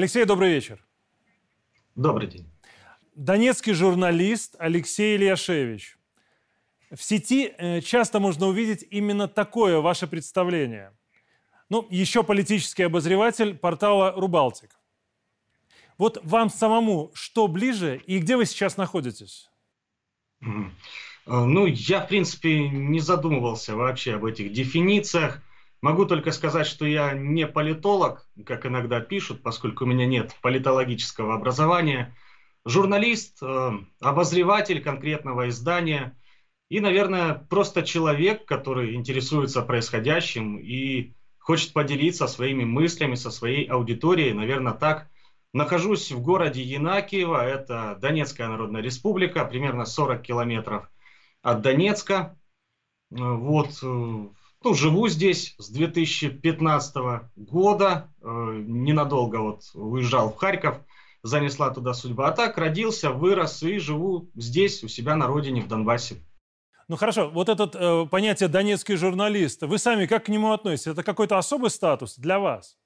Алексей, добрый вечер. Добрый день. Донецкий журналист Алексей Ильяшевич. В сети э, часто можно увидеть именно такое ваше представление. Ну, еще политический обозреватель портала «Рубалтик». Вот вам самому что ближе и где вы сейчас находитесь? Э, ну, я, в принципе, не задумывался вообще об этих дефинициях. Могу только сказать, что я не политолог, как иногда пишут, поскольку у меня нет политологического образования. Журналист, э, обозреватель конкретного издания и, наверное, просто человек, который интересуется происходящим и хочет поделиться своими мыслями со своей аудиторией, наверное, так. Нахожусь в городе Янакиево, это Донецкая Народная Республика, примерно 40 километров от Донецка. Э, вот, э, ну, живу здесь с 2015 года, э, ненадолго вот уезжал в Харьков, занесла туда судьба. А так родился, вырос и живу здесь, у себя на родине, в Донбассе. Ну хорошо, вот это э, понятие «донецкий журналист», вы сами как к нему относитесь? Это какой-то особый статус для вас?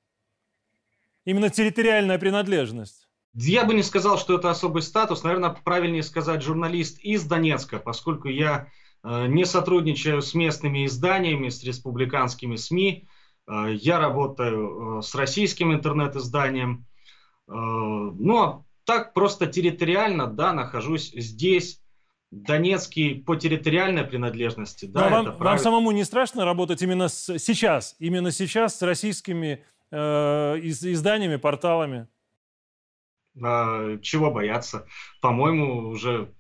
Именно территориальная принадлежность? Я бы не сказал, что это особый статус. Наверное, правильнее сказать журналист из Донецка, поскольку я не сотрудничаю с местными изданиями, с республиканскими СМИ. Э, я работаю э, с российским интернет-изданием. Ну, а так просто территориально, да, нахожусь здесь, Донецкий по территориальной принадлежности. Да, Но вам, вам самому не страшно работать именно с, сейчас, именно сейчас с российскими э, из, изданиями, порталами? А, чего бояться? По-моему, уже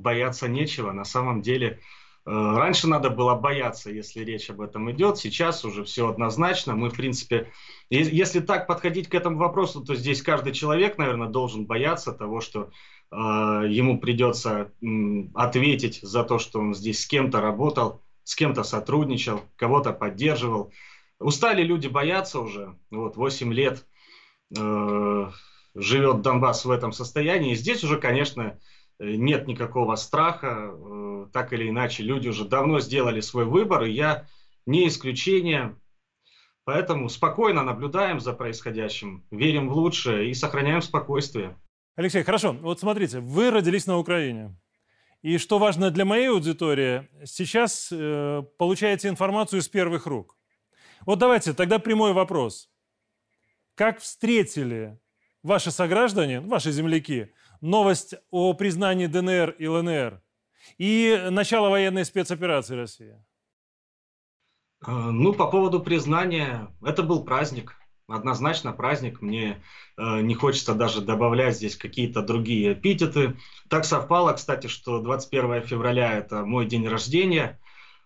бояться нечего. На самом деле, э, раньше надо было бояться, если речь об этом идет. Сейчас уже все однозначно. Мы, в принципе, если так подходить к этому вопросу, то здесь каждый человек, наверное, должен бояться того, что э, ему придется ответить за то, что он здесь с кем-то работал, с кем-то сотрудничал, кого-то поддерживал. Устали люди бояться уже. Вот 8 лет э, живет Донбасс в этом состоянии. И здесь уже, конечно, Э, нет никакого страха, э, так или иначе люди уже давно сделали свой выбор, и я не исключение. Поэтому спокойно наблюдаем за происходящим, верим в лучшее и сохраняем спокойствие. Алексей, хорошо. Вот смотрите, вы родились на Украине. И что важно для моей аудитории, сейчас э, получаете информацию из первых рук. Вот давайте тогда прямой вопрос. Как встретили ваши сограждане, ваши земляки, новость о признании ДНР и ЛНР и начало военной спецоперации России? А, ну, по поводу признания, это был праздник, однозначно праздник. Мне э, не хочется даже добавлять здесь какие-то другие эпитеты. Так совпало, кстати, что 21 февраля это мой день рождения.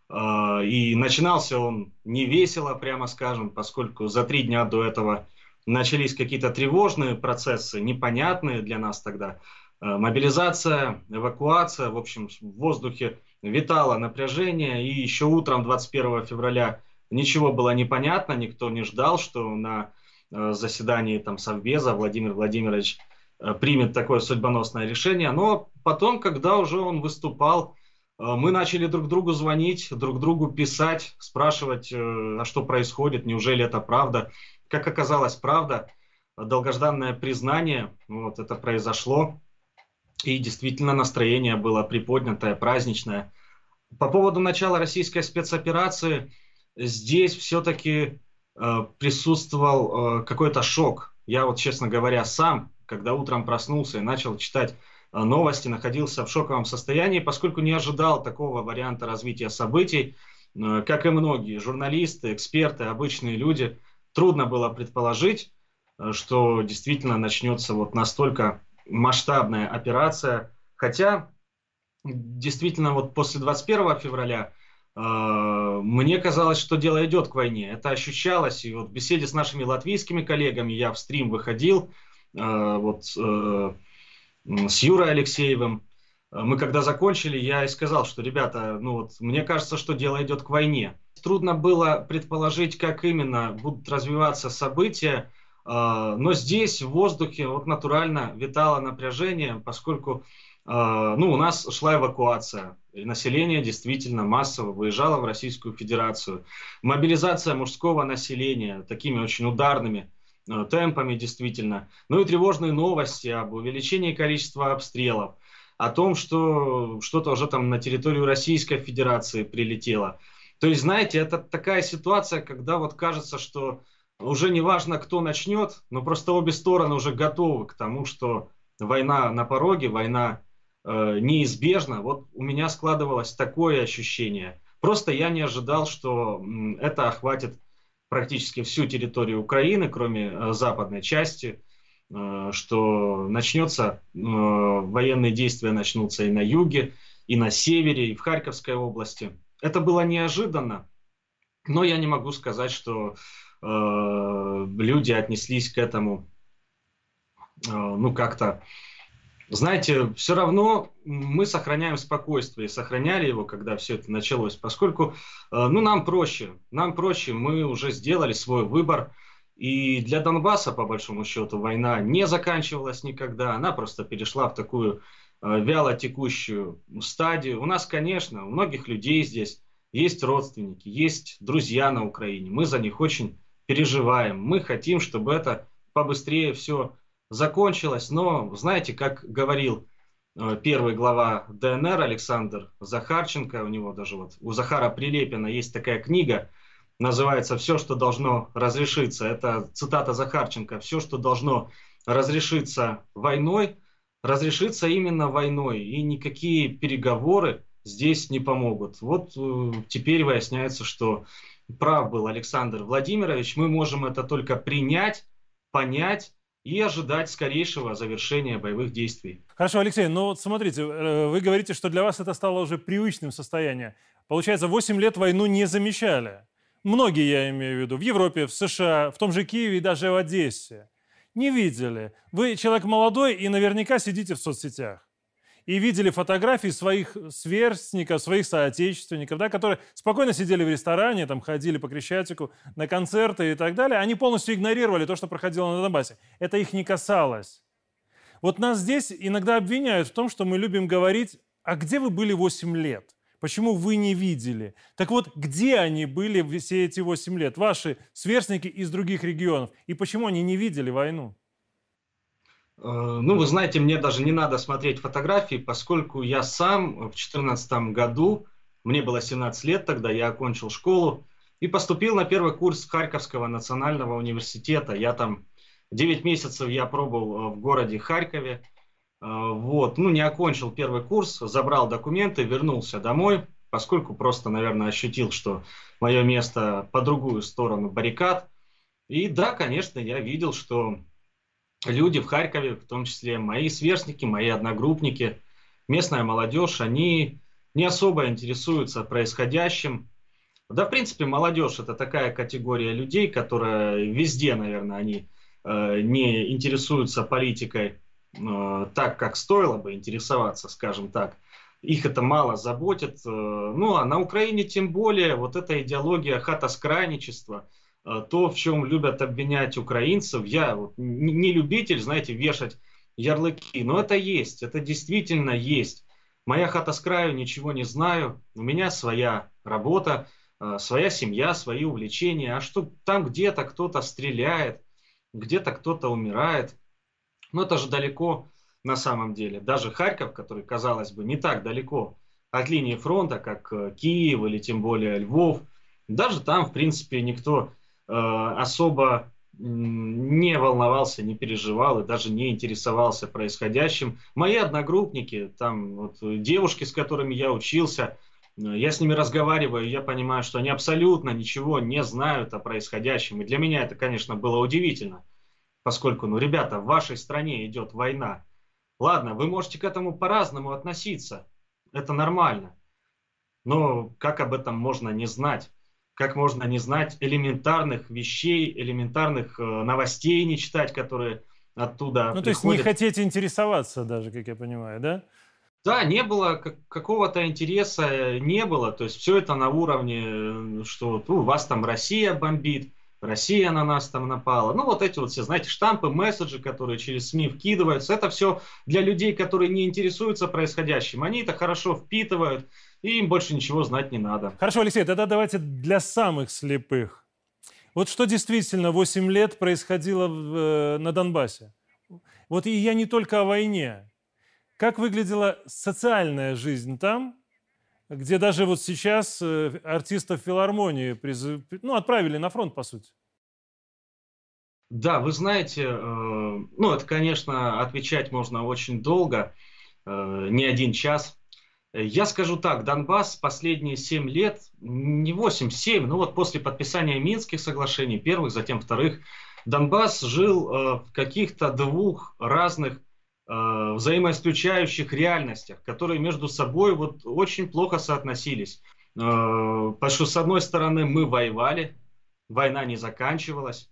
Э, и начинался он не весело, прямо скажем, поскольку за три дня до этого начались какие-то тревожные процессы, непонятные для нас тогда. Э, мобилизация, эвакуация, в общем, в воздухе витало напряжение, и еще утром 21 февраля ничего было непонятно, никто не ждал, что на э, заседании там Совбеза Владимир Владимирович э, примет такое судьбоносное решение. Но потом, когда уже он выступал, мы начали друг другу звонить, друг другу писать, спрашивать, а что происходит, неужели это правда как оказалось, правда, долгожданное признание, вот это произошло, и действительно настроение было приподнятое, праздничное. По поводу начала российской спецоперации, здесь все-таки э, присутствовал э, какой-то шок. Я вот, честно говоря, сам, когда утром проснулся и начал читать э, новости, находился в шоковом состоянии, поскольку не ожидал такого варианта развития событий, э, как и многие журналисты, эксперты, обычные люди – трудно было предположить, э, что действительно начнется вот настолько масштабная операция. Хотя, действительно, вот после 21 февраля э, мне казалось, что дело идет к войне. Это ощущалось. И вот в беседе с нашими латвийскими коллегами я в стрим выходил э, вот, э, с Юрой Алексеевым. Мы когда закончили, я и сказал, что, ребята, ну вот, мне кажется, что дело идет к войне. Трудно было предположить, как именно будут развиваться события, а, но здесь в воздухе вот натурально витало напряжение, поскольку а, ну, у нас шла эвакуация, и население действительно массово выезжало в Российскую Федерацию. Мобилизация мужского населения такими очень ударными э, темпами действительно. Ну и тревожные новости об увеличении количества обстрелов, о том, что что-то уже там на территорию Российской Федерации прилетело. То есть, знаете, это такая ситуация, когда вот кажется, что уже не важно, кто начнет, но просто обе стороны уже готовы к тому, что война на пороге, война э, неизбежна. Вот у меня складывалось такое ощущение. Просто я не ожидал, что это охватит практически всю территорию Украины, кроме э, западной части, э, что начнется, э, военные действия начнутся и на юге, и на севере, и в Харьковской области. Это было неожиданно, но я не могу сказать, что э, люди отнеслись к этому э, ну как-то. Знаете, все равно мы сохраняем спокойствие, сохраняли его, когда все это началось, поскольку, э, ну, нам проще, нам проще, мы уже сделали свой выбор, и для Донбасса, по большому счету, война не заканчивалась никогда, она просто перешла в такую вяло текущую стадию. У нас, конечно, у многих людей здесь есть родственники, есть друзья на Украине, мы за них очень переживаем, мы хотим, чтобы это побыстрее все закончилось, но знаете, как говорил э, первый глава ДНР Александр Захарченко, у него даже вот у Захара Прилепина есть такая книга, называется «Все, что должно разрешиться». Это цитата Захарченко. «Все, что должно разрешиться войной, разрешится именно войной, и никакие переговоры здесь не помогут». Вот э, теперь выясняется, что прав был Александр Владимирович, мы можем это только принять, понять, и ожидать скорейшего завершения боевых действий. Хорошо, Алексей, ну вот смотрите, э, вы говорите, что для вас это стало уже привычным состоянием. Получается, 8 лет войну не замечали. Многие, я имею в виду, в Европе, в США, в том же Киеве и даже в Одессе. Не видели. Вы человек молодой и наверняка сидите в соцсетях и видели фотографии своих сверстников, своих соотечественников, да, которые спокойно сидели в ресторане, там, ходили по Крещатику на концерты и так далее, они полностью игнорировали то, что проходило на Донбассе. Это их не касалось. Вот нас здесь иногда обвиняют в том, что мы любим говорить, а где вы были 8 лет? Почему вы не видели? Так вот, где они были все эти 8 лет? Ваши сверстники из других регионов. И почему они не видели войну? Э, ну, вы знаете, мне даже не надо смотреть фотографии, поскольку я сам в 2014 году, мне было 17 лет тогда, я окончил школу и поступил на первый курс Харьковского национального университета. Я там 9 месяцев я пробовал э, в городе Харькове. Э, вот, ну, не окончил первый курс, забрал документы, вернулся домой, поскольку просто, наверное, ощутил, что мое место по другую сторону баррикад. И да, конечно, я видел, что люди в Харькове, в том числе мои сверстники, мои одногруппники, местная молодежь, они не особо интересуются происходящим. Да, в принципе, молодежь это такая категория людей, которая везде, наверное, они э, не интересуются политикой так, как стоило бы интересоваться, скажем так. Их это мало заботит. Э, ну, а на Украине тем более вот эта идеология хатоскрайничества – Э, то, в чем любят обвинять украинцев. Я вот не любитель, знаете, вешать ярлыки, но это есть, это действительно есть. Моя хата с краю, ничего не знаю, у меня своя работа, э, своя семья, свои увлечения, а что там где-то кто-то стреляет, где-то кто-то умирает, но это же далеко на самом деле. Даже Харьков, который, казалось бы, не так далеко от линии фронта, как э, Киев или тем более Львов, даже там, в принципе, никто Э, особо не волновался, не переживал и даже не интересовался происходящим. Мои одногруппники, там вот, девушки, с которыми я учился, э, я с ними разговариваю, я понимаю, что они абсолютно ничего не знают о происходящем. И для меня это, конечно, было удивительно, поскольку, ну, ребята, в вашей стране идет война. Ладно, вы можете к этому по-разному относиться, это нормально. Но как об этом можно не знать? как можно не знать элементарных вещей, элементарных э, новостей не читать, которые оттуда Ну, приходят. то есть не хотите интересоваться даже, как я понимаю, да? Да, не было какого-то интереса, не было. То есть все это на уровне, э, что ну, вас там Россия бомбит, Россия на нас там напала. Ну, вот эти вот все, знаете, штампы, месседжи, которые через СМИ вкидываются, это все для людей, которые не интересуются происходящим. Они это хорошо впитывают, и им больше ничего знать не надо. Хорошо, Алексей, тогда давайте для самых слепых. Вот что действительно 8 лет происходило в, э, на Донбассе? Вот и я не только о войне. Как выглядела социальная жизнь там, где даже вот сейчас э, артистов филармонии призыв... ну, отправили на фронт, по сути? Да, вы знаете, э, ну, это, конечно, отвечать можно очень долго, э, не один час. Я скажу так, Донбасс последние 7 лет, не 8, 7, ну вот после подписания Минских соглашений, первых, затем вторых, Донбасс жил в каких-то двух разных э, взаимоисключающих реальностях, которые между собой вот очень плохо соотносились. Э, потому что, с одной стороны, мы воевали, война не заканчивалась,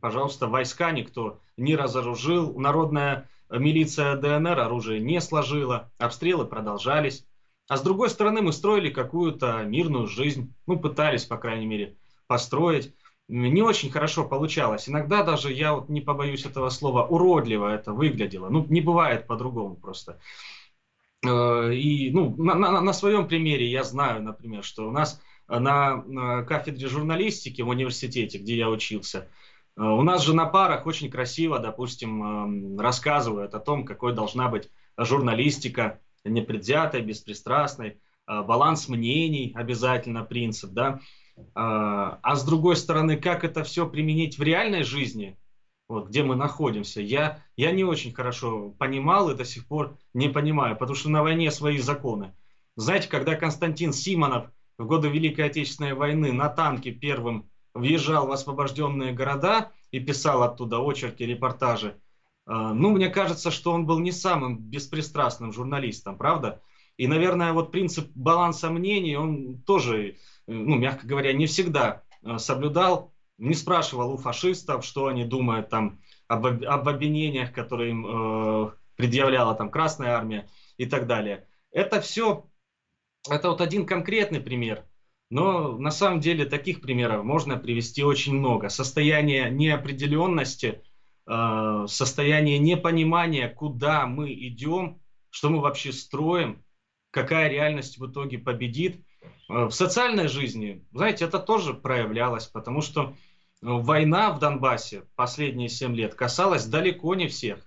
пожалуйста, войска никто не разоружил, народная милиция ДНР оружие не сложила, обстрелы продолжались. А с другой стороны, мы строили какую-то мирную жизнь, ну, пытались, по крайней мере, построить. Не очень хорошо получалось. Иногда даже, я вот не побоюсь этого слова, уродливо это выглядело. Ну, не бывает по-другому просто. Э, и, ну, на, на, на своем примере я знаю, например, что у нас на, на кафедре журналистики в университете, где я учился, э, у нас же на парах очень красиво, допустим, эм, рассказывают о том, какой должна быть журналистика, непредвзятой, беспристрастной, а, баланс мнений обязательно принцип, да. А, а с другой стороны, как это все применить в реальной жизни, вот, где мы находимся, я, я не очень хорошо понимал и до сих пор не понимаю, потому что на войне свои законы. Знаете, когда Константин Симонов в годы Великой Отечественной войны на танке первым въезжал в освобожденные города и писал оттуда очерки, репортажи, а, ну, мне кажется, что он был не самым беспристрастным журналистом, правда? И, наверное, вот принцип баланса мнений, он тоже, ну, мягко говоря, не всегда а, соблюдал, не спрашивал у фашистов, что они думают там об, об обвинениях, которые им э, предъявляла там Красная Армия и так далее. Это все, это вот один конкретный пример, но на самом деле таких примеров можно привести очень много. Состояние неопределенности – Э, состояние непонимания, куда мы идем, что мы вообще строим, какая реальность в итоге победит. Э, в социальной жизни, знаете, это тоже проявлялось, потому что э, война в Донбассе последние 7 лет касалась далеко не всех.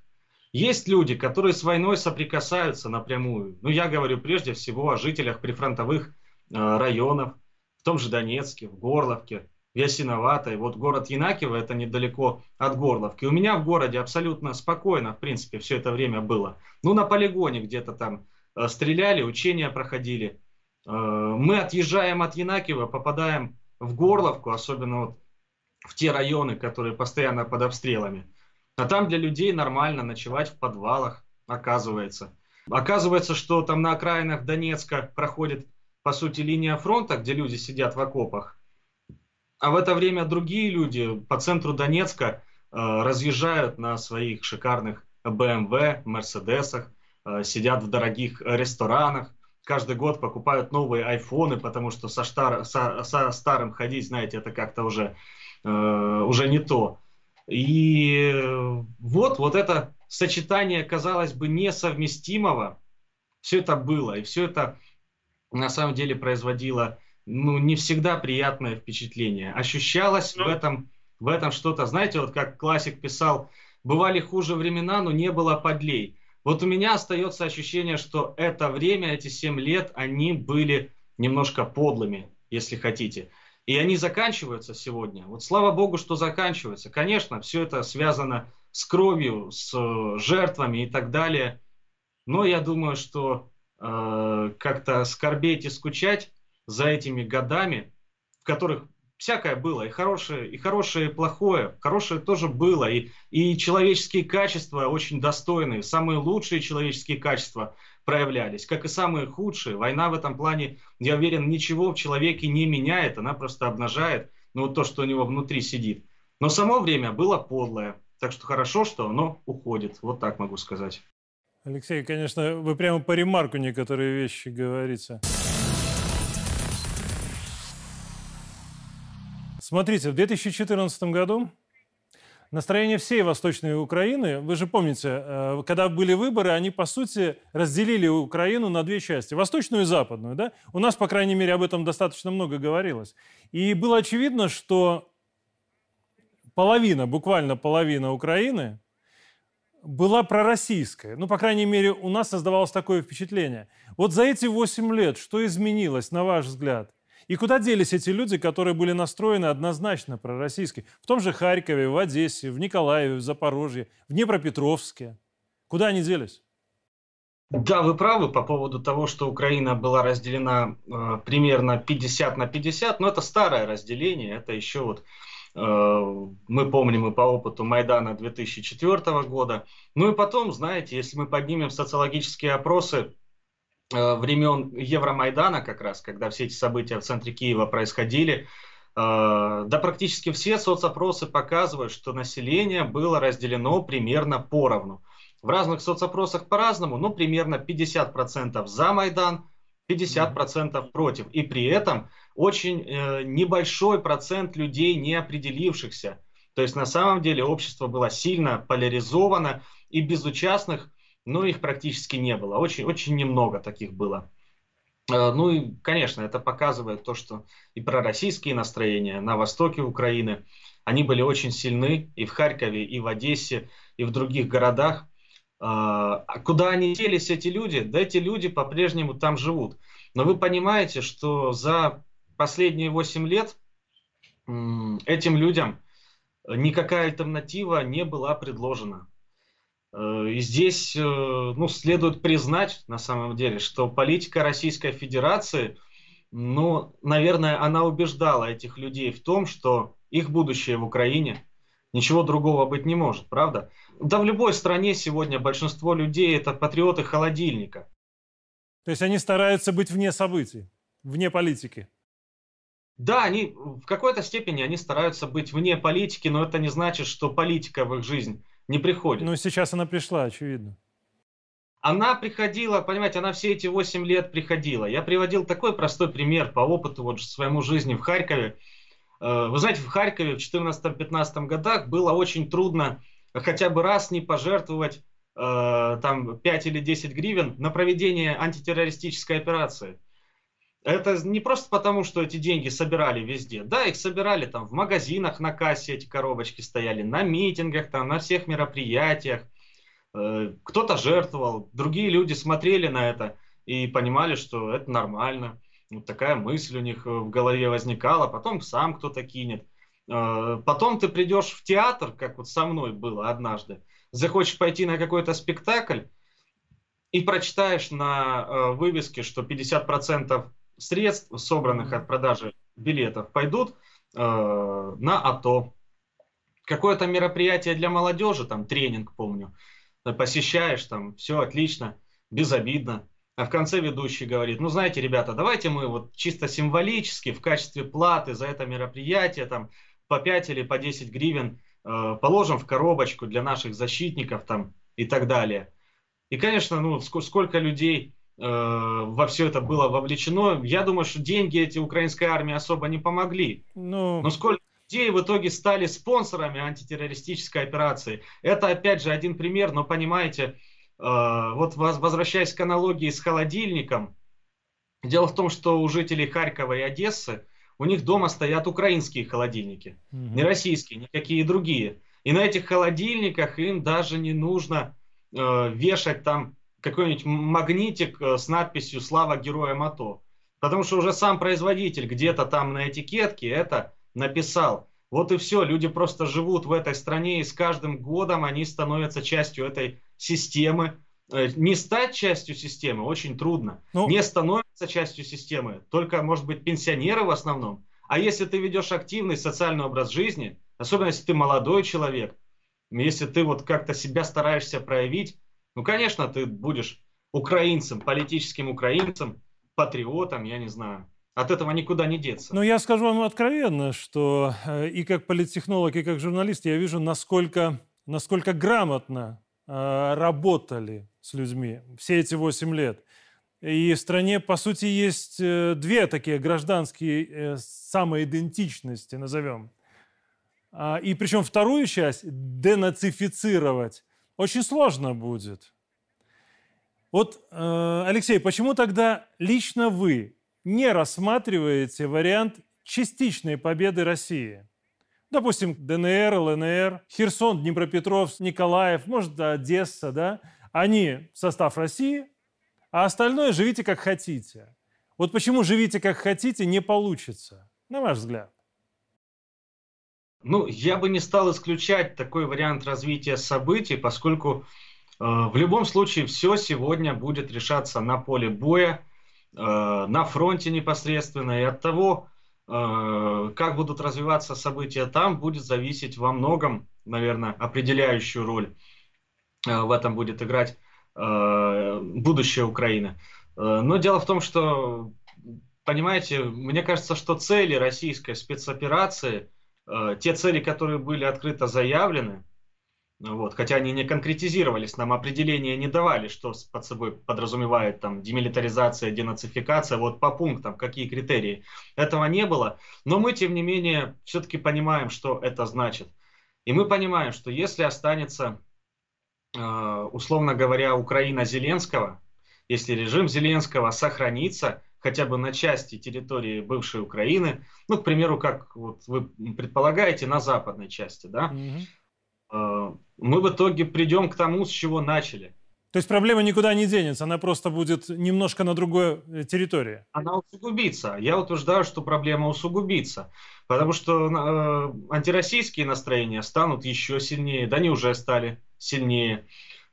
Есть люди, которые с войной соприкасаются напрямую. Ну, я говорю прежде всего о жителях прифронтовых районов, в том же Донецке, в Горловке, Ясиноватой. Вот город Янакиево, это недалеко от Горловки. У меня в городе абсолютно спокойно, в принципе, все это время было. Ну, на полигоне где-то там э, стреляли, учения проходили. Э, мы отъезжаем от Янакиева, попадаем в Горловку, особенно вот в те районы, которые постоянно под обстрелами. А там для людей нормально ночевать в подвалах, оказывается. Оказывается, что там на окраинах Донецка проходит, по сути, линия фронта, где люди сидят в окопах. А в это время другие люди по центру Донецка э, разъезжают на своих шикарных BMW, Мерседесах, э, сидят в дорогих ресторанах, каждый год покупают новые айфоны, потому что со, штар, со, со старым ходить, знаете, это как-то уже, э, уже не то. И вот, вот это сочетание, казалось бы, несовместимого, все это было, и все это на самом деле производило ну, не всегда приятное впечатление. Ощущалось ну. в этом, в этом что-то, знаете, вот как классик писал, бывали хуже времена, но не было подлей. Вот у меня остается ощущение, что это время, эти 7 лет, они были немножко подлыми, если хотите. И они заканчиваются сегодня. Вот слава богу, что заканчиваются. Конечно, все это связано с кровью, с э, жертвами и так далее. Но я думаю, что э, как-то скорбеть и скучать за этими годами, в которых всякое было, и хорошее, и хорошее, и плохое. Хорошее тоже было, и, и человеческие качества очень достойные, самые лучшие человеческие качества проявлялись, как и самые худшие. Война в этом плане, я уверен, ничего в человеке не меняет, она просто обнажает ну, то, что у него внутри сидит. Но само время было подлое, так что хорошо, что оно уходит. Вот так могу сказать. Алексей, конечно, вы прямо по ремарку некоторые вещи говорите. Смотрите, в 2014 году настроение всей Восточной Украины, вы же помните, э, когда были выборы, они, по сути, разделили Украину на две части, восточную и западную. Да? У нас, по крайней мере, об этом достаточно много говорилось. И было очевидно, что половина, буквально половина Украины была пророссийская. Ну, по крайней мере, у нас создавалось такое впечатление. Вот за эти 8 лет что изменилось, на ваш взгляд? И куда делись эти люди, которые были настроены однозначно пророссийски? В том же Харькове, в Одессе, в Николаеве, в Запорожье, в Днепропетровске. Куда они делись? Да, вы правы по поводу того, что Украина была разделена э, примерно 50 на 50, но это старое разделение, это еще вот э, мы помним и по опыту Майдана 2004 года. Ну и потом, знаете, если мы поднимем социологические опросы времен Евромайдана как раз, когда все эти события в центре Киева происходили, э, да практически все соцопросы показывают, что население было разделено примерно поровну. В разных соцопросах по-разному, но примерно 50% за Майдан, 50% против. И при этом очень э, небольшой процент людей не определившихся. То есть на самом деле общество было сильно поляризовано, и безучастных, ну, их практически не было. Очень, очень немного таких было. Э, ну и, конечно, это показывает то, что и пророссийские настроения на востоке Украины, они были очень сильны и в Харькове, и в Одессе, и в других городах. А, а куда они делись, эти люди? Да эти люди по-прежнему там живут. Но вы понимаете, что за последние 8 лет этим людям никакая альтернатива не была предложена. Э, и здесь э, ну, следует признать, на самом деле, что политика Российской Федерации, ну, наверное, она убеждала этих людей в том, что их будущее в Украине, ничего другого быть не может, правда? Да в любой стране сегодня большинство людей это патриоты холодильника. То есть они стараются быть вне событий, вне политики. Да, они в какой-то степени они стараются быть вне политики, но это не значит, что политика в их жизнь не приходит. Ну, сейчас она пришла, очевидно. Она приходила, понимаете, она все эти 8 лет приходила. Я приводил такой простой пример по опыту вот своему жизни в Харькове. Э, вы знаете, в Харькове в 2014-2015 годах было очень трудно хотя бы раз не пожертвовать э, там 5 или 10 гривен на проведение антитеррористической операции. Это не просто потому, что эти деньги собирали везде. Да, их собирали там в магазинах на кассе, эти коробочки стояли, на митингах, там, на всех мероприятиях. Э, кто-то жертвовал, другие люди смотрели на это и понимали, что это нормально. Вот такая мысль у них в голове возникала, потом сам кто-то кинет. Э, потом ты придешь в театр, как вот со мной было однажды, захочешь пойти на какой-то спектакль и прочитаешь на э, вывеске, что 50% средств, собранных от продажи билетов, пойдут э, на АТО. Какое-то мероприятие для молодежи, там тренинг, помню, посещаешь, там все отлично, безобидно. А в конце ведущий говорит, ну знаете, ребята, давайте мы вот чисто символически в качестве платы за это мероприятие там по 5 или по 10 гривен э, положим в коробочку для наших защитников там и так далее. И, конечно, ну, сколько людей во все это было вовлечено, я думаю, что деньги эти украинской армии особо не помогли. Ну... Но сколько людей в итоге стали спонсорами антитеррористической операции. Это, опять же, один пример, но понимаете, э, вот возвращаясь к аналогии с холодильником, дело в том, что у жителей Харькова и Одессы у них дома стоят украинские холодильники, угу. не российские, никакие другие. И на этих холодильниках им даже не нужно э, вешать там какой-нибудь магнитик э, с надписью «Слава героям АТО». Потому что уже сам производитель где-то там на этикетке это написал. Вот и все, люди просто живут в этой стране, и с каждым годом они становятся частью этой системы, Э, не стать частью системы очень трудно. Ну, не становиться частью системы. Только, может быть, пенсионеры в основном. А если ты ведешь активный социальный образ жизни, особенно если ты молодой человек, если ты вот как-то себя стараешься проявить, ну, конечно, ты будешь украинцем, политическим украинцем, патриотом, я не знаю. От этого никуда не деться. Ну, я скажу вам откровенно, что э, и как политтехнолог, и как журналист я вижу, насколько, насколько грамотно э, работали с людьми все эти 8 лет. И в стране, по сути, есть э, две такие гражданские э, самоидентичности, назовем. А, и причем вторую часть денацифицировать очень сложно будет. Вот, э, Алексей, почему тогда лично вы не рассматриваете вариант частичной победы России? допустим, ДНР, ЛНР, Херсон, Днепропетровск, Николаев, может, Одесса, да, они в состав России, а остальное живите как хотите. Вот почему живите как хотите не получится, на ваш взгляд? Ну, я бы не стал исключать такой вариант развития событий, поскольку э, в любом случае все сегодня будет решаться на поле боя, э, на фронте непосредственно, и от того, э, как будут развиваться события там, будет зависеть во многом, наверное, определяющую роль э, в этом будет играть э, будущее Украины. Э, но дело в том, что, понимаете, мне кажется, что цели российской спецоперации – те цели, которые были открыто заявлены, вот, хотя они не конкретизировались, нам определения не давали, что под собой подразумевает там демилитаризация, денацификация, вот по пунктам, какие критерии. Этого не было, но мы, тем не менее, все-таки понимаем, что это значит. И мы понимаем, что если останется, э, условно говоря, Украина Зеленского, если режим Зеленского сохранится, хотя бы на части территории бывшей Украины, ну, к примеру, как вот вы предполагаете, на западной части, да, угу. мы в итоге придем к тому, с чего начали. То есть проблема никуда не денется, она просто будет немножко на другой э, территории. Она усугубится. Я утверждаю, что проблема усугубится. Потому что э, антироссийские настроения станут еще сильнее. Да они уже стали сильнее. Э,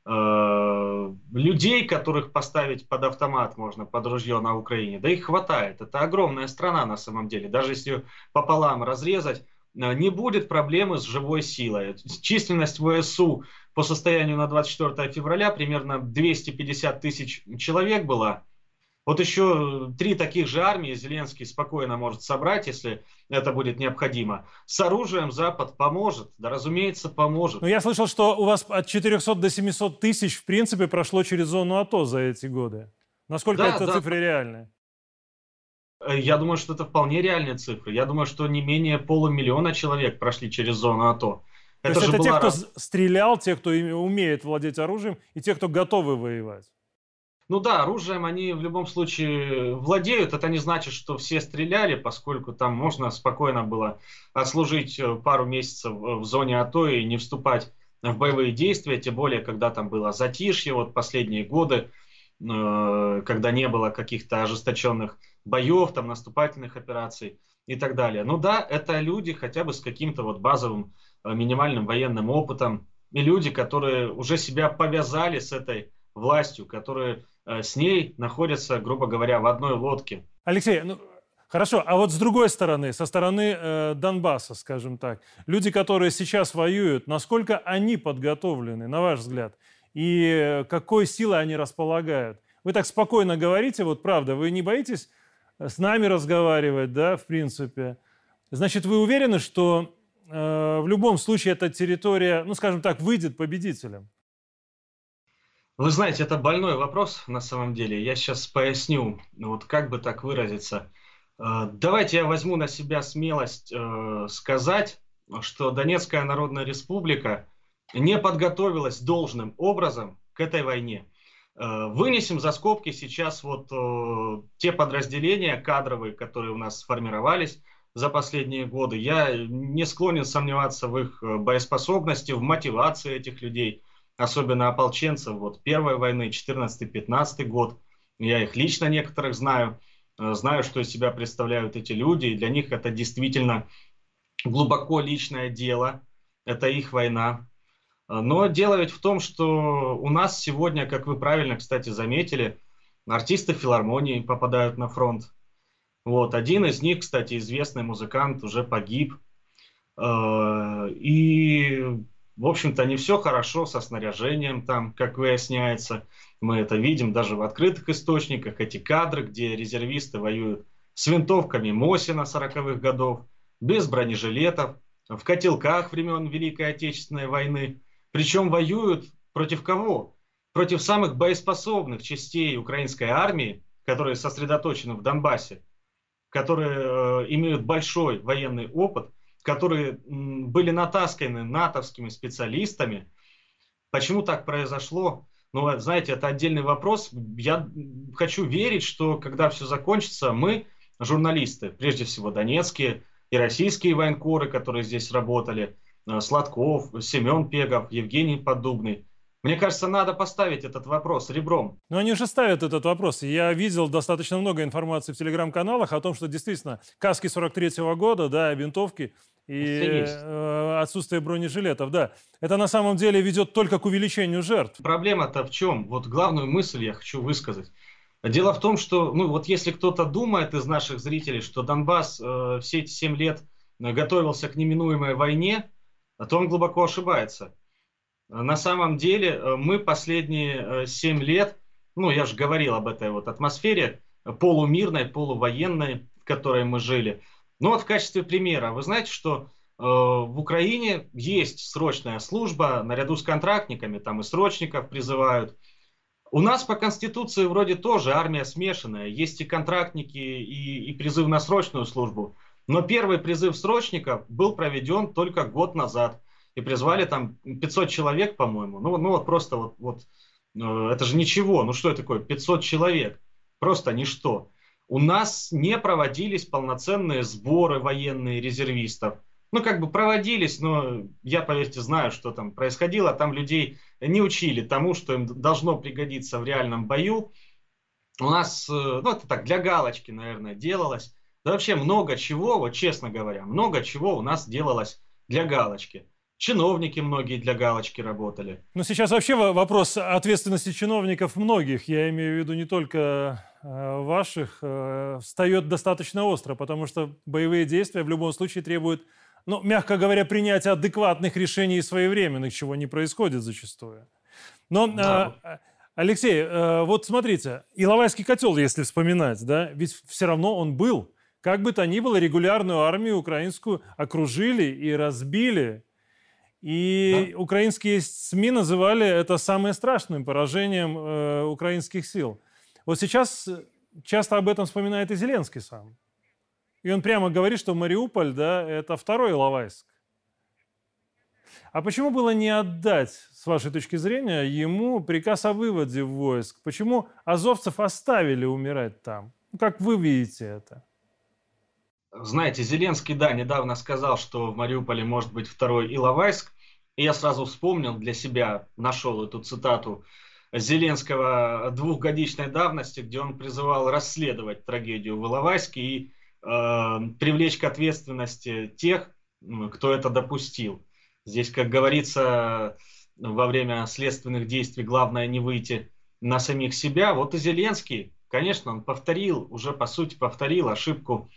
людей, которых поставить под автомат можно, под ружье на Украине, да их хватает. Это огромная страна на самом деле. Даже если пополам разрезать, э, не будет проблемы с живой силой. Численность ВСУ по состоянию на 24 февраля примерно 250 тысяч человек была. Вот еще три таких же армии Зеленский спокойно может собрать, если это будет необходимо. С оружием Запад поможет, да, разумеется, поможет. Но я слышал, что у вас от 400 до 700 тысяч, в принципе, прошло через зону АТО за эти годы. Насколько да, это да. цифры реальны? Э, я думаю, что это вполне реальные цифры. Я думаю, что не менее полумиллиона человек прошли через зону АТО. То это есть это те, кто стрелял, те, кто умеет владеть оружием, и те, кто готовы воевать. Ну да, оружием они в любом случае владеют. Это не значит, что все стреляли, поскольку там можно спокойно было отслужить э, пару месяцев в зоне АТО и не вступать в боевые действия, тем более, когда там было затишье, вот последние годы, э, когда не было каких-то ожесточенных боев, там наступательных операций и так далее. Ну да, это люди хотя бы с каким-то вот базовым э, минимальным военным опытом, и люди, которые уже себя повязали с этой властью, которые с ней находятся, грубо говоря, в одной лодке. Алексей, ну, Хорошо, а вот с другой стороны, со стороны э, Донбасса, скажем так, люди, которые сейчас воюют, насколько они подготовлены, на ваш взгляд, и какой силой они располагают? Вы так спокойно говорите, вот правда, вы не боитесь с нами разговаривать, да, в принципе? Значит, вы уверены, что э, в любом случае эта территория, ну, скажем так, выйдет победителем? Вы знаете, это больной вопрос на самом деле. Я сейчас поясню, вот как бы так выразиться. Э, давайте я возьму на себя смелость э, сказать, что Донецкая Народная Республика не подготовилась должным образом к этой войне. Э, вынесем за скобки сейчас вот те подразделения кадровые, которые у нас сформировались за последние годы. Я не склонен сомневаться в их боеспособности, в мотивации этих людей – особенно ополченцев вот первой войны, 14-15 год. Я их лично некоторых знаю, э, знаю, что из себя представляют эти люди, и для них это действительно глубоко личное дело, это их война. Э, но дело ведь в том, что у нас сегодня, как вы правильно, кстати, заметили, артисты филармонии попадают на фронт. Вот, один из них, кстати, известный музыкант, уже погиб. Э, и в общем-то, не все хорошо со снаряжением там, как выясняется. Мы это видим даже в открытых источниках. Эти кадры, где резервисты воюют с винтовками Мосина 40-х годов, без бронежилетов, в котелках времен Великой Отечественной войны. Причем воюют против кого? Против самых боеспособных частей украинской армии, которые сосредоточены в Донбассе, которые э, имеют большой военный опыт – которые были натасканы натовскими специалистами. Почему так произошло? Ну, знаете, это отдельный вопрос. Я хочу верить, что когда все закончится, мы, журналисты, прежде всего донецкие, и российские военкоры, которые здесь работали, э, Сладков, Семен Пегов, Евгений Поддубный. Мне кажется, надо поставить этот вопрос ребром. Но они же ставят этот вопрос. Я видел достаточно много информации в телеграм-каналах о том, что действительно каски 43-го года, да, винтовки и э, отсутствие бронежилетов, да. Это на самом деле ведет только к увеличению жертв. Проблема-то в чем? Вот главную мысль я хочу высказать. Дело в том, что, ну вот если кто-то думает из наших зрителей, что Донбасс э, все эти 7 лет готовился к неминуемой войне, то он глубоко ошибается. На самом деле э, мы последние 7 э, лет, ну я же говорил об этой вот атмосфере полумирной, полувоенной, в которой мы жили. Ну вот в качестве примера, вы знаете, что э, в Украине есть срочная служба, наряду с контрактниками, там и срочников призывают. У нас по Конституции вроде тоже армия смешанная, есть и контрактники, и, и призыв на срочную службу. Но первый призыв срочников был проведен только год назад и призвали там 500 человек, по-моему. Ну, ну вот просто вот, вот э, это же ничего. Ну что это такое? 500 человек. Просто ничто. У нас не проводились полноценные сборы военные резервистов. Ну, как бы проводились, но я, поверьте, знаю, что там происходило. Там людей не учили тому, что им должно пригодиться в реальном бою. У нас, э, ну, это так, для галочки, наверное, делалось. Да вообще много чего, вот честно говоря, много чего у нас делалось для галочки. Чиновники многие для галочки работали. Но сейчас вообще вопрос ответственности чиновников многих, я имею в виду не только э, ваших, э, встает достаточно остро, потому что боевые действия в любом случае требуют, ну, мягко говоря, принятия адекватных решений и своевременных, чего не происходит зачастую. Но, да. Э, Алексей, вот смотрите, Иловайский котел, если вспоминать, да, ведь все равно он был. Как бы то ни было, регулярную армию украинскую окружили и разбили и да. украинские СМИ называли это самым страшным поражением э, украинских сил. Вот сейчас часто об этом вспоминает и Зеленский сам. И он прямо говорит, что Мариуполь, да, это второй Иловайск. А почему было не отдать, с вашей точки зрения, ему приказ о выводе войск? Почему азовцев оставили умирать там? Ну, как вы видите это? Знаете, Зеленский, да, недавно сказал, что в Мариуполе может быть второй Иловайск. И я сразу вспомнил для себя, нашел эту цитату Зеленского двухгодичной давности, где он призывал расследовать трагедию в Иловайске и э, привлечь к ответственности тех, кто это допустил. Здесь, как говорится, во время следственных действий главное не выйти на самих себя. Вот и Зеленский, конечно, он повторил, уже по сути повторил ошибку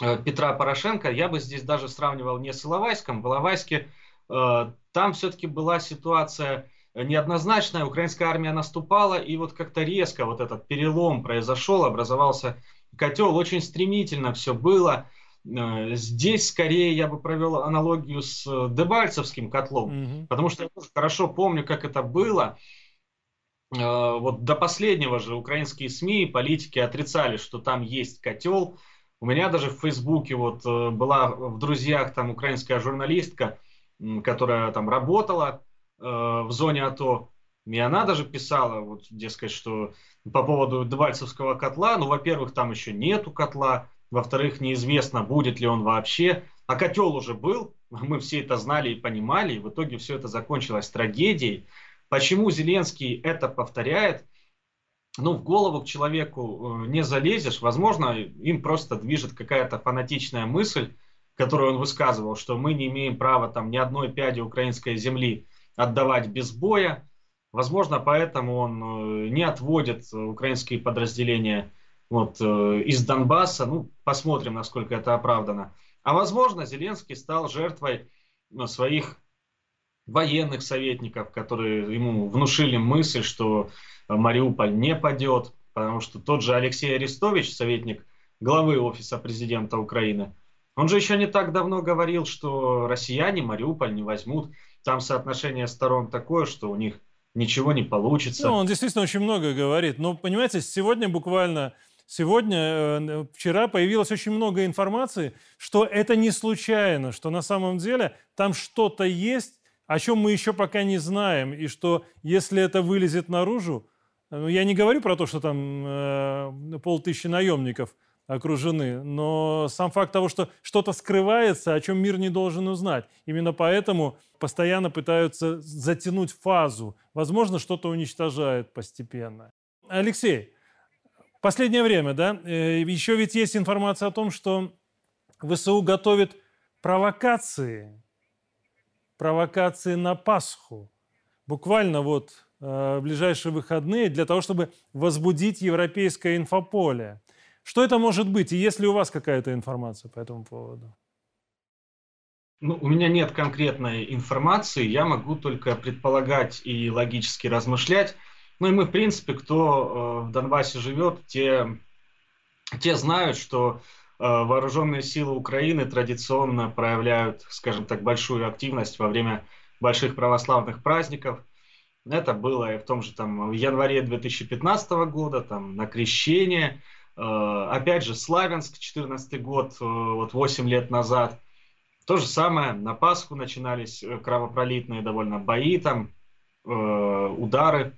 э, Петра Порошенко. Я бы здесь даже сравнивал не с Иловайском. В Иловайске там все-таки была ситуация неоднозначная, украинская армия наступала, и вот как-то резко вот этот перелом произошел, образовался котел, очень стремительно все было. Э, здесь скорее я бы провел аналогию с Дебальцевским котлом, mm-hmm. потому что я тоже хорошо помню, как это было. Э, вот до последнего же украинские СМИ и политики отрицали, что там есть котел. У меня даже в Фейсбуке вот была в друзьях там украинская журналистка, которая там работала э, в зоне АТО, и она даже писала, вот, дескать, что по поводу Дебальцевского котла, ну, во-первых, там еще нету котла, во-вторых, неизвестно, будет ли он вообще, а котел уже был, мы все это знали и понимали, и в итоге все это закончилось трагедией. Почему Зеленский это повторяет? Ну, в голову к человеку э, не залезешь, возможно, им просто движет какая-то фанатичная мысль, которую он высказывал, что мы не имеем права там ни одной пяди украинской земли отдавать без боя. Возможно, поэтому он э, не отводит украинские подразделения вот, э, из Донбасса. Ну, посмотрим, насколько это оправдано. А возможно, Зеленский стал жертвой ну, своих военных советников, которые ему внушили мысль, что Мариуполь не падет, потому что тот же Алексей Арестович, советник главы Офиса президента Украины, он же еще не так давно говорил, что россияне Мариуполь не возьмут. Там соотношение сторон такое, что у них ничего не получится. Ну, он действительно очень много говорит. Но, понимаете, сегодня буквально, сегодня, э, вчера появилось очень много информации, что это не случайно, что на самом деле там что-то есть, о чем мы еще пока не знаем, и что если это вылезет наружу, ну, я не говорю про то, что там э, полтысячи наемников – окружены, но сам факт того, что что-то скрывается, о чем мир не должен узнать. Именно поэтому постоянно пытаются затянуть фазу. Возможно, что-то уничтожают постепенно. Алексей, последнее время, да, э, еще ведь есть информация о том, что ВСУ готовит провокации, провокации на Пасху. Буквально вот э, в ближайшие выходные для того, чтобы возбудить европейское инфополе. Что это может быть? И есть ли у вас какая-то информация по этому поводу? Ну, у меня нет конкретной информации, я могу только предполагать и логически размышлять. Ну и мы, в принципе, кто э, в Донбассе живет, те, те знают, что э, вооруженные силы Украины традиционно проявляют, скажем так, большую активность во время больших православных праздников. Это было и в том же там в январе 2015 года, там на крещение. Э, опять же, Славянск, 14 год, э, вот 8 лет назад – то же самое, на Пасху начинались э, кровопролитные довольно бои, там, удары.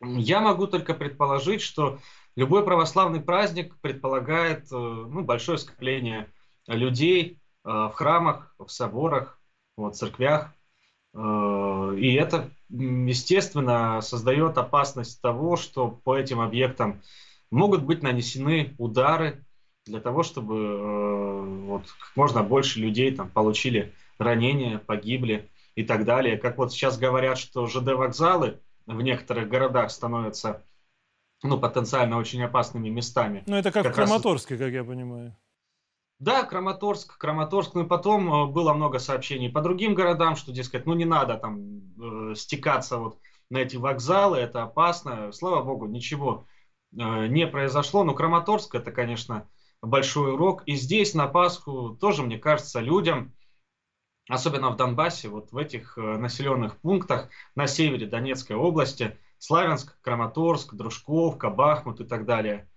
Я могу только предположить, что любой православный праздник предполагает ну, большое скопление людей в храмах, в соборах, вот, церквях. Э, и это, естественно, создает опасность того, что по этим объектам могут быть нанесены удары, для того, чтобы э, вот, как можно больше людей там получили ранения, погибли и так далее. Как вот сейчас говорят, что ЖД-вокзалы в некоторых городах становятся ну, потенциально очень опасными местами. Ну, это как, как в Краматорске, раз... как я понимаю. Да, Краматорск, Краматорск. Ну и потом э, было много сообщений по другим городам, что, дескать, ну не надо там э, стекаться вот на эти вокзалы, это опасно. Слава богу, ничего не произошло. Но Краматорск это, конечно, большой урок. И здесь на Пасху тоже, мне кажется, людям, особенно в Донбассе, вот в этих э, населенных пунктах на севере Донецкой области, Славянск, Краматорск, Дружковка, Бахмут и так далее.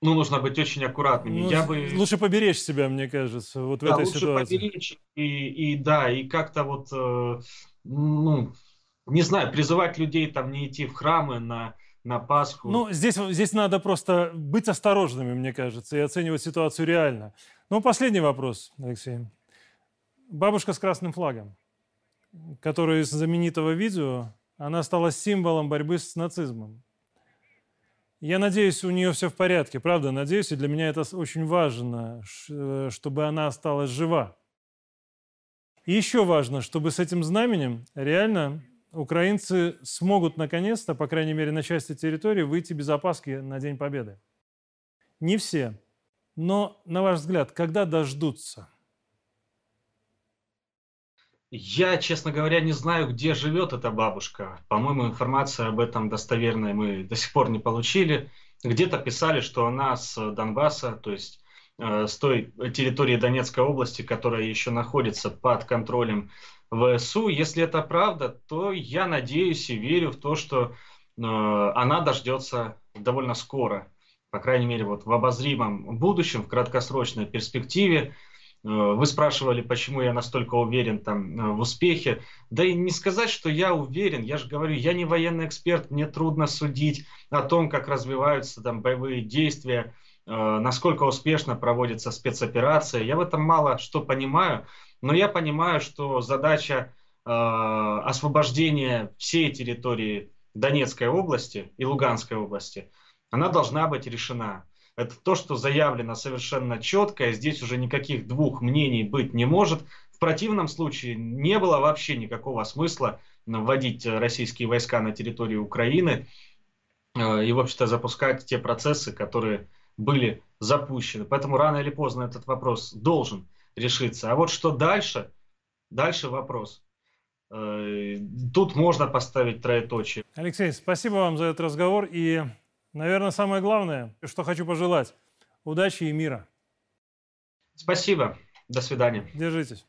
Ну, нужно быть очень аккуратными. Ну, Я бы... Лучше поберечь себя, мне кажется, вот в да, этой лучше ситуации. поберечь и, и да, и как-то вот, э, ну, не знаю, призывать людей там не идти в храмы на на Пасху. Ну, здесь, здесь надо просто быть осторожными, мне кажется, и оценивать ситуацию реально. Ну, последний вопрос, Алексей. Бабушка с красным флагом, которая из знаменитого видео, она стала символом борьбы с нацизмом. Я надеюсь, у нее все в порядке, правда, надеюсь, и для меня это очень важно, э, чтобы она осталась жива. И еще важно, чтобы с этим знаменем реально украинцы смогут наконец-то, по крайней мере на части территории, выйти без опаски на День Победы. Не все. Но, на ваш взгляд, когда дождутся? Я, честно говоря, не знаю, где живет эта бабушка. По-моему, информация об этом достоверной мы до сих пор не получили. Где-то писали, что она с Донбасса, то есть э, с той территории Донецкой области, которая еще находится под контролем ВСУ. Если это правда, то я надеюсь и верю в то, что э, она дождется довольно скоро, по крайней мере, вот в обозримом будущем, в краткосрочной перспективе. Э, вы спрашивали, почему я настолько уверен там э, в успехе. Да и не сказать, что я уверен. Я же говорю, я не военный эксперт, мне трудно судить о том, как развиваются там боевые действия, э, насколько успешно проводится спецоперация. Я в этом мало что понимаю. Но я понимаю, что задача э, освобождения всей территории Донецкой области и Луганской области, она должна быть решена. Это то, что заявлено совершенно четко, и здесь уже никаких двух мнений быть не может. В противном случае не было вообще никакого смысла вводить российские войска на территорию Украины э, и, в общем-то, запускать те процессы, которые были запущены. Поэтому рано или поздно этот вопрос должен решиться. А вот что дальше? Дальше вопрос. Э, тут можно поставить троеточие. Алексей, спасибо вам за этот разговор. И, наверное, самое главное, что хочу пожелать. Удачи и мира. Спасибо. До свидания. Держитесь.